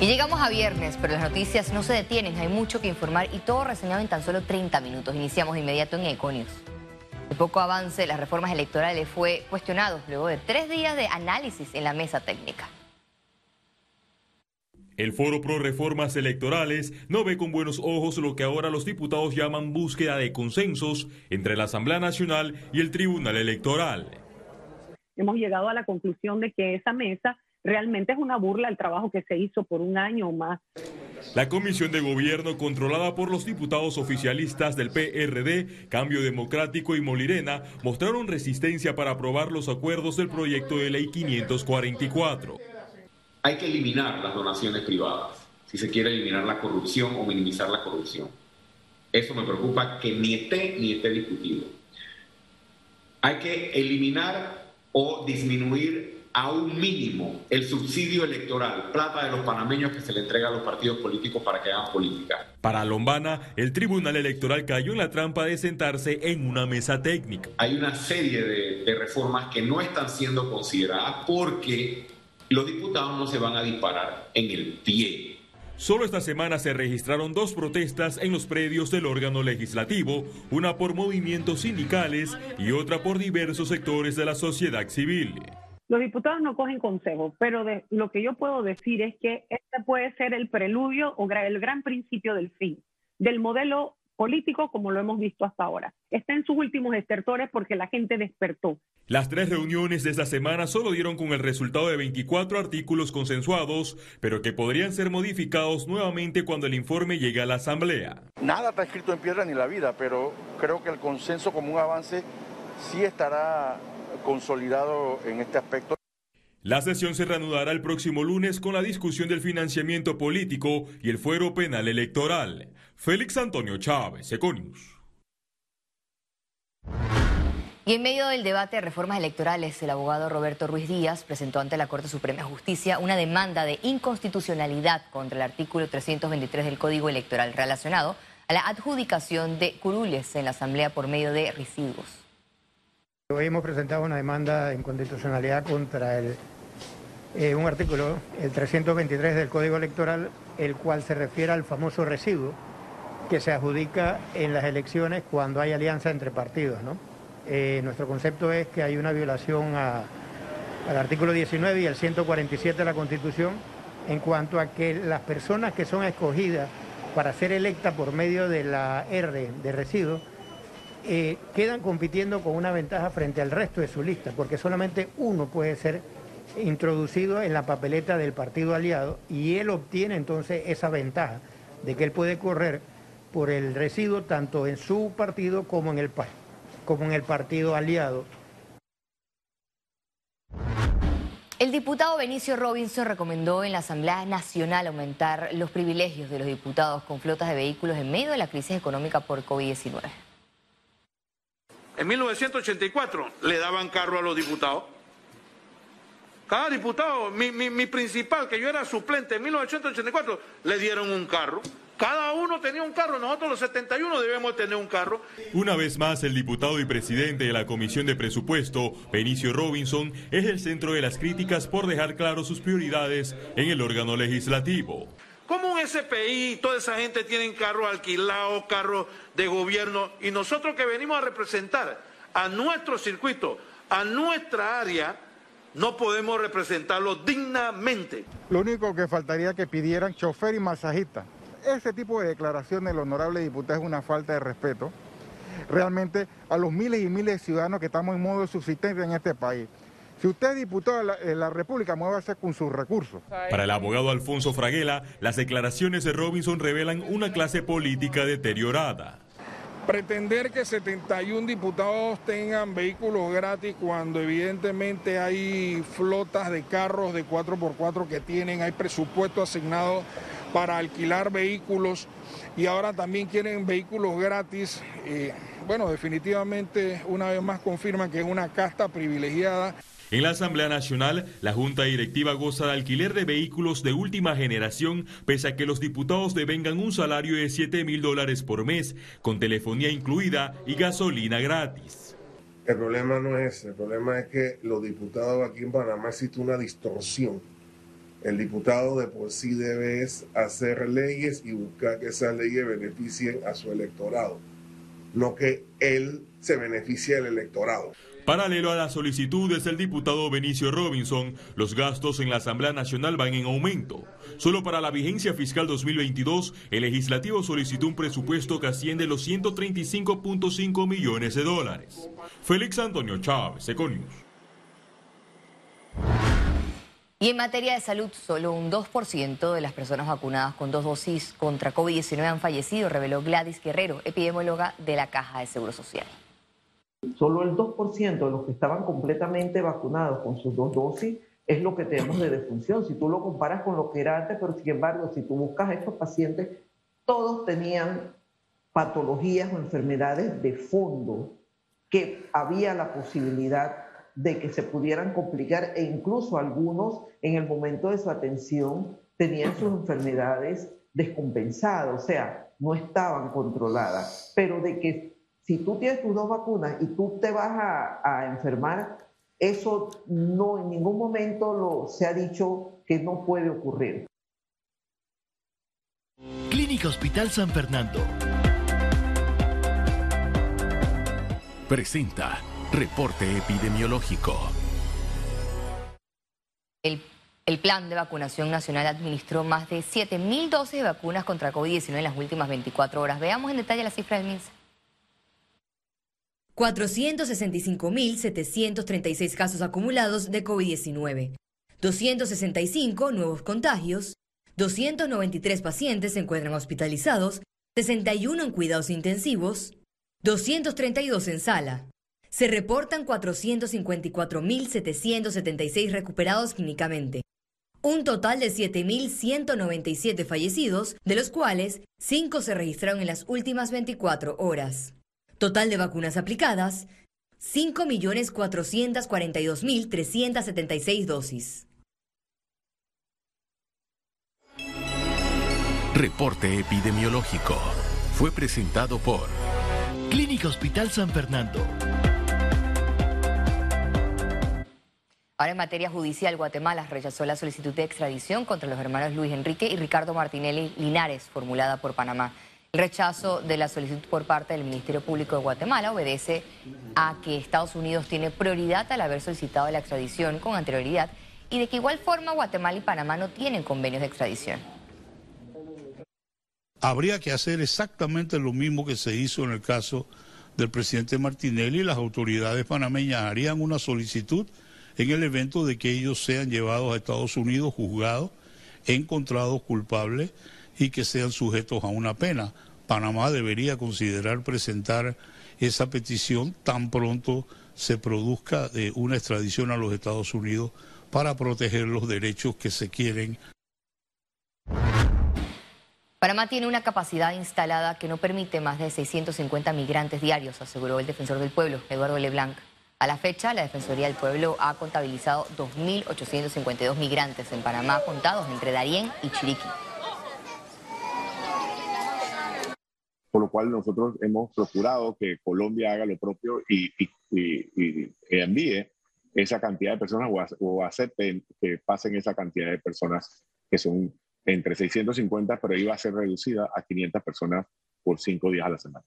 Y llegamos a viernes, pero las noticias no se detienen, hay mucho que informar y todo reseñado en tan solo 30 minutos. Iniciamos de inmediato en Econius. El poco avance de las reformas electorales fue cuestionado luego de tres días de análisis en la mesa técnica. El Foro Pro Reformas Electorales no ve con buenos ojos lo que ahora los diputados llaman búsqueda de consensos entre la Asamblea Nacional y el Tribunal Electoral. Hemos llegado a la conclusión de que esa mesa realmente es una burla el trabajo que se hizo por un año o más. La comisión de gobierno controlada por los diputados oficialistas del PRD, Cambio Democrático y Molirena mostraron resistencia para aprobar los acuerdos del proyecto de ley 544. Hay que eliminar las donaciones privadas, si se quiere eliminar la corrupción o minimizar la corrupción. Eso me preocupa que ni esté ni esté discutido. Hay que eliminar o disminuir a un mínimo el subsidio electoral, plata de los panameños que se le entrega a los partidos políticos para que hagan política. Para Lombana, el Tribunal Electoral cayó en la trampa de sentarse en una mesa técnica. Hay una serie de, de reformas que no están siendo consideradas porque los diputados no se van a disparar en el pie. Solo esta semana se registraron dos protestas en los predios del órgano legislativo, una por movimientos sindicales y otra por diversos sectores de la sociedad civil. Los diputados no cogen consejos, pero de, lo que yo puedo decir es que este puede ser el preludio o el gran principio del fin, del modelo político como lo hemos visto hasta ahora. Está en sus últimos estertores porque la gente despertó. Las tres reuniones de esta semana solo dieron con el resultado de 24 artículos consensuados, pero que podrían ser modificados nuevamente cuando el informe llegue a la Asamblea. Nada está escrito en piedra ni la vida, pero creo que el consenso como un avance sí estará consolidado en este aspecto. La sesión se reanudará el próximo lunes con la discusión del financiamiento político y el fuero penal electoral. Félix Antonio Chávez, Econius. Y en medio del debate de reformas electorales, el abogado Roberto Ruiz Díaz presentó ante la Corte Suprema de Justicia una demanda de inconstitucionalidad contra el artículo 323 del Código Electoral relacionado a la adjudicación de curules en la Asamblea por medio de residuos. Hoy hemos presentado una demanda de inconstitucionalidad contra el, eh, un artículo, el 323 del Código Electoral, el cual se refiere al famoso residuo que se adjudica en las elecciones cuando hay alianza entre partidos. Eh, nuestro concepto es que hay una violación al artículo 19 y al 147 de la Constitución en cuanto a que las personas que son escogidas para ser electas por medio de la R de residuos eh, quedan compitiendo con una ventaja frente al resto de su lista, porque solamente uno puede ser introducido en la papeleta del partido aliado y él obtiene entonces esa ventaja de que él puede correr por el residuo tanto en su partido como en el, como en el partido aliado. El diputado Benicio Robinson recomendó en la Asamblea Nacional aumentar los privilegios de los diputados con flotas de vehículos en medio de la crisis económica por COVID-19. En 1984 le daban carro a los diputados. Cada diputado, mi, principal, que yo era suplente en 1984, le dieron un carro. Cada uno tenía un carro, nosotros los 71 debemos tener un carro. Una vez más, el diputado y presidente de la Comisión de Presupuesto, Benicio Robinson, es el centro de las críticas por dejar claro sus prioridades en el órgano legislativo. ¿Cómo un SPI y toda esa gente tienen carros alquilados, carros de gobierno? Y nosotros que venimos a representar a nuestro circuito, a nuestra área, no podemos representarlo dignamente. Lo único que faltaría que pidieran chofer y masajista. Ese tipo de declaración del honorable diputado es una falta de respeto realmente a los miles y miles de ciudadanos que estamos en modo de subsistencia en este país. Si usted es diputado de la, de la República, muévase con sus recursos. Para el abogado Alfonso Fraguela, las declaraciones de Robinson revelan una clase política deteriorada. Pretender que 71 diputados tengan vehículos gratis cuando evidentemente hay flotas de carros de 4x4 que tienen, hay presupuesto asignado para alquilar vehículos y ahora también quieren vehículos gratis. Eh, bueno, definitivamente una vez más confirman que es una casta privilegiada. En la Asamblea Nacional, la Junta Directiva goza de alquiler de vehículos de última generación, pese a que los diputados devengan un salario de 7 mil dólares por mes, con telefonía incluida y gasolina gratis. El problema no es el problema es que los diputados aquí en Panamá existe una distorsión El diputado de por sí debe hacer leyes y buscar que esas leyes beneficien a su electorado, no que él se beneficie del electorado. Paralelo a las solicitudes del diputado Benicio Robinson, los gastos en la Asamblea Nacional van en aumento. Solo para la vigencia fiscal 2022, el legislativo solicitó un presupuesto que asciende los 135.5 millones de dólares. Félix Antonio Chávez, Econius. Y en materia de salud, solo un 2% de las personas vacunadas con dos dosis contra COVID-19 han fallecido, reveló Gladys Guerrero, epidemióloga de la Caja de Seguro Social. Solo el 2% de los que estaban completamente vacunados con sus dos dosis es lo que tenemos de defunción. Si tú lo comparas con lo que era antes, pero sin embargo, si tú buscas a estos pacientes, todos tenían patologías o enfermedades de fondo que había la posibilidad de que se pudieran complicar e incluso algunos en el momento de su atención tenían sus enfermedades descompensadas, o sea, no estaban controladas, pero de que si tú tienes tus dos vacunas y tú te vas a, enfermar, eso no en ningún momento lo, se ha dicho que no puede ocurrir. Clínica Hospital San Fernando. Presenta Reporte Epidemiológico. El, el, Plan de Vacunación Nacional administró más de 7.000 dosis de vacunas contra COVID-19 en las últimas 24 horas. Veamos en detalle la cifra del MINSA. 465.736 casos acumulados de COVID-19, 265 nuevos contagios, 293 pacientes se encuentran hospitalizados, 61 en cuidados intensivos, 232 en sala. Se reportan 454.776 recuperados clínicamente. Un total de 7.197 fallecidos, de los cuales 5 se registraron en las últimas 24 horas. Total de vacunas aplicadas, 5.442.376 dosis. Reporte epidemiológico. Fue presentado por Clínica Hospital San Fernando. Ahora en materia judicial, Guatemala rechazó la solicitud de extradición contra los hermanos Luis Enrique y Ricardo Martinelli Linares, formulada por Panamá. El rechazo de la solicitud por parte del Ministerio Público de Guatemala obedece a que Estados Unidos tiene prioridad al haber solicitado la extradición con anterioridad y de que igual forma Guatemala y Panamá no tienen convenios de extradición. Habría que hacer exactamente lo mismo que se hizo en el caso del presidente Martinelli las autoridades panameñas harían una solicitud en el evento de que ellos sean llevados a Estados Unidos juzgados, encontrados culpables y que sean sujetos a una pena. Panamá debería considerar presentar esa petición tan pronto se produzca de una extradición a los Estados Unidos para proteger los derechos que se quieren. Panamá tiene una capacidad instalada que no permite más de 650 migrantes diarios, aseguró el defensor del pueblo, Eduardo Leblanc. A la fecha, la Defensoría del Pueblo ha contabilizado 2.852 migrantes en Panamá, contados entre Darién y Chiriquí. Cual nosotros hemos procurado que Colombia haga lo propio y, envíe esa cantidad de personas o, acepten que pasen esa cantidad de personas que son entre 650, pero iba a ser reducida a 500 personas por cinco días a la semana.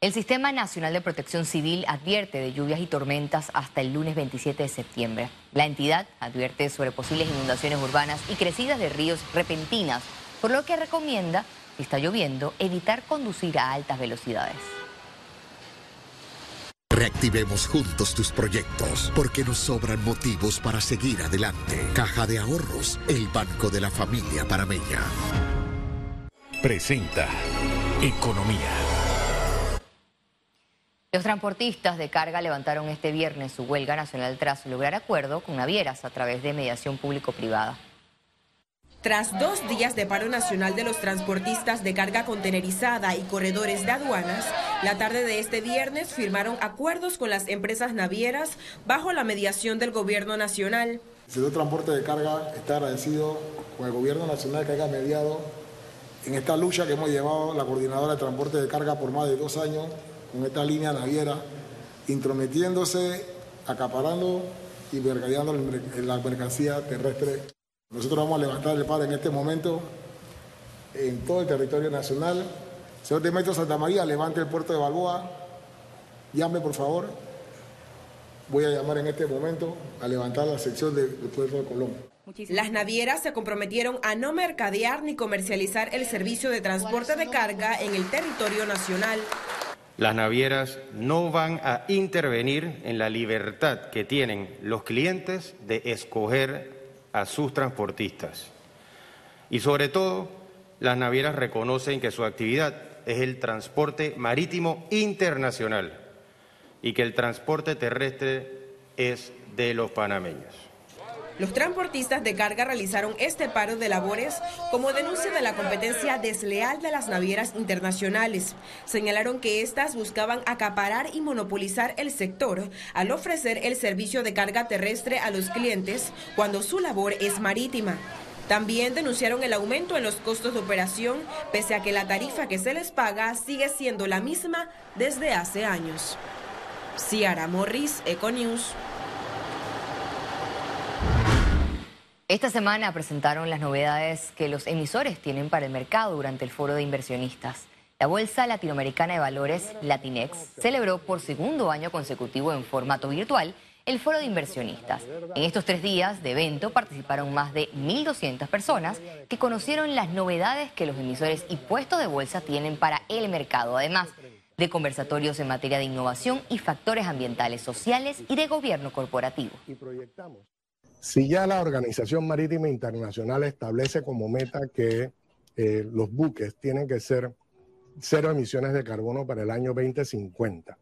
El Sistema Nacional de Protección Civil advierte de lluvias y tormentas hasta el lunes 27 de septiembre. La entidad advierte sobre posibles inundaciones urbanas y crecidas de ríos repentinas por lo que recomienda, si está lloviendo, evitar conducir a altas velocidades. Reactivemos juntos tus proyectos, porque nos sobran motivos para seguir adelante. Caja de Ahorros, el banco de la familia parameña. Presenta Economía. Los transportistas de carga levantaron este viernes su huelga nacional tras lograr acuerdo con navieras a través de mediación público-privada. Tras dos días de paro nacional de los transportistas de carga contenerizada y corredores de aduanas, la tarde de este viernes firmaron acuerdos con las empresas navieras bajo la mediación del gobierno nacional. El sector de transporte de carga está agradecido con el gobierno nacional que haya mediado en esta lucha que hemos llevado la coordinadora de transporte de carga por más de dos años con esta línea naviera, intrometiéndose, acaparando y mercadeando la mercancía terrestre. Nosotros vamos a levantar el paro en este momento en todo el territorio nacional. Señor Demetrio Santa María, levante el puerto de Balboa. Llame, por favor. Voy a llamar en este momento a levantar la sección del puerto de Colombia. Las navieras se comprometieron a no mercadear ni comercializar el servicio de transporte de carga en el territorio nacional. Las navieras no van a intervenir en la libertad que tienen los clientes de escoger a sus transportistas. Y sobre todo, las navieras reconocen que su actividad es el transporte marítimo internacional y que el transporte terrestre es de los panameños. Los transportistas de carga realizaron este paro de labores como denuncia de la competencia desleal de las navieras internacionales. Señalaron que éstas buscaban acaparar y monopolizar el sector al ofrecer el servicio de carga terrestre a los clientes cuando su labor es marítima. También denunciaron el aumento en los costos de operación, pese a que la tarifa que se les paga sigue siendo la misma desde hace años. Ciara Morris, Econews. Esta semana presentaron las novedades que los emisores tienen para el mercado durante el foro de inversionistas. La Bolsa Latinoamericana de Valores, Latinex, celebró por segundo año consecutivo en formato virtual el foro de inversionistas. En estos tres días de evento participaron más de 1.200 personas que conocieron las novedades que los emisores y puestos de bolsa tienen para el mercado, además de conversatorios en materia de innovación y factores ambientales, sociales y de gobierno corporativo. Si ya la Organización Marítima Internacional establece como meta que eh, los buques tienen que ser cero emisiones de carbono para el año 2050,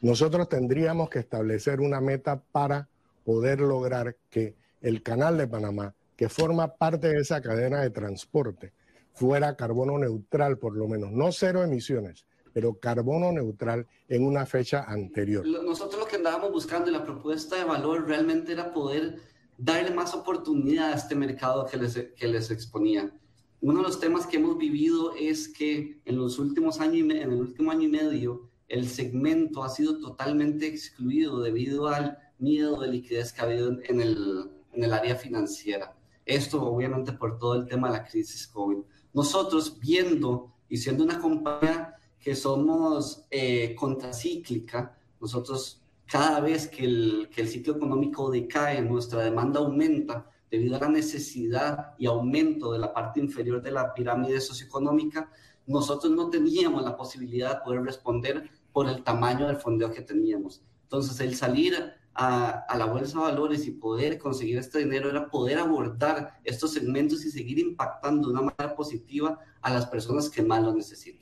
nosotros tendríamos que establecer una meta para poder lograr que el canal de Panamá, que forma parte de esa cadena de transporte, fuera carbono neutral, por lo menos, no cero emisiones, pero carbono neutral en una fecha anterior. Nosotros lo que andábamos buscando en la propuesta de valor realmente era poder darle más oportunidad a este mercado que les, que les exponía. Uno de los temas que hemos vivido es que en los últimos años en el último año y medio el segmento ha sido totalmente excluido debido al miedo de liquidez que ha habido en el, en el área financiera. Esto obviamente por todo el tema de la crisis COVID. Nosotros viendo y siendo una compañía que somos eh, contracíclica, nosotros cada vez que el, ciclo económico decae, nuestra demanda aumenta debido a la necesidad y aumento de la parte inferior de la pirámide socioeconómica, nosotros no teníamos la posibilidad de poder responder por el tamaño del fondeo que teníamos. Entonces, el salir a, a, la bolsa de valores y poder conseguir este dinero era poder abordar estos segmentos y seguir impactando de una manera positiva a las personas que más lo necesitan.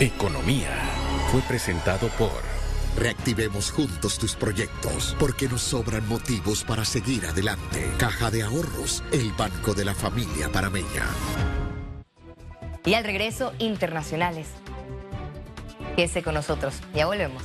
Economía fue presentado por... Reactivemos juntos tus proyectos, porque nos sobran motivos para seguir adelante. Caja de Ahorros, el banco de la familia parameña. Y al regreso, internacionales. Quédese con nosotros, ya volvemos.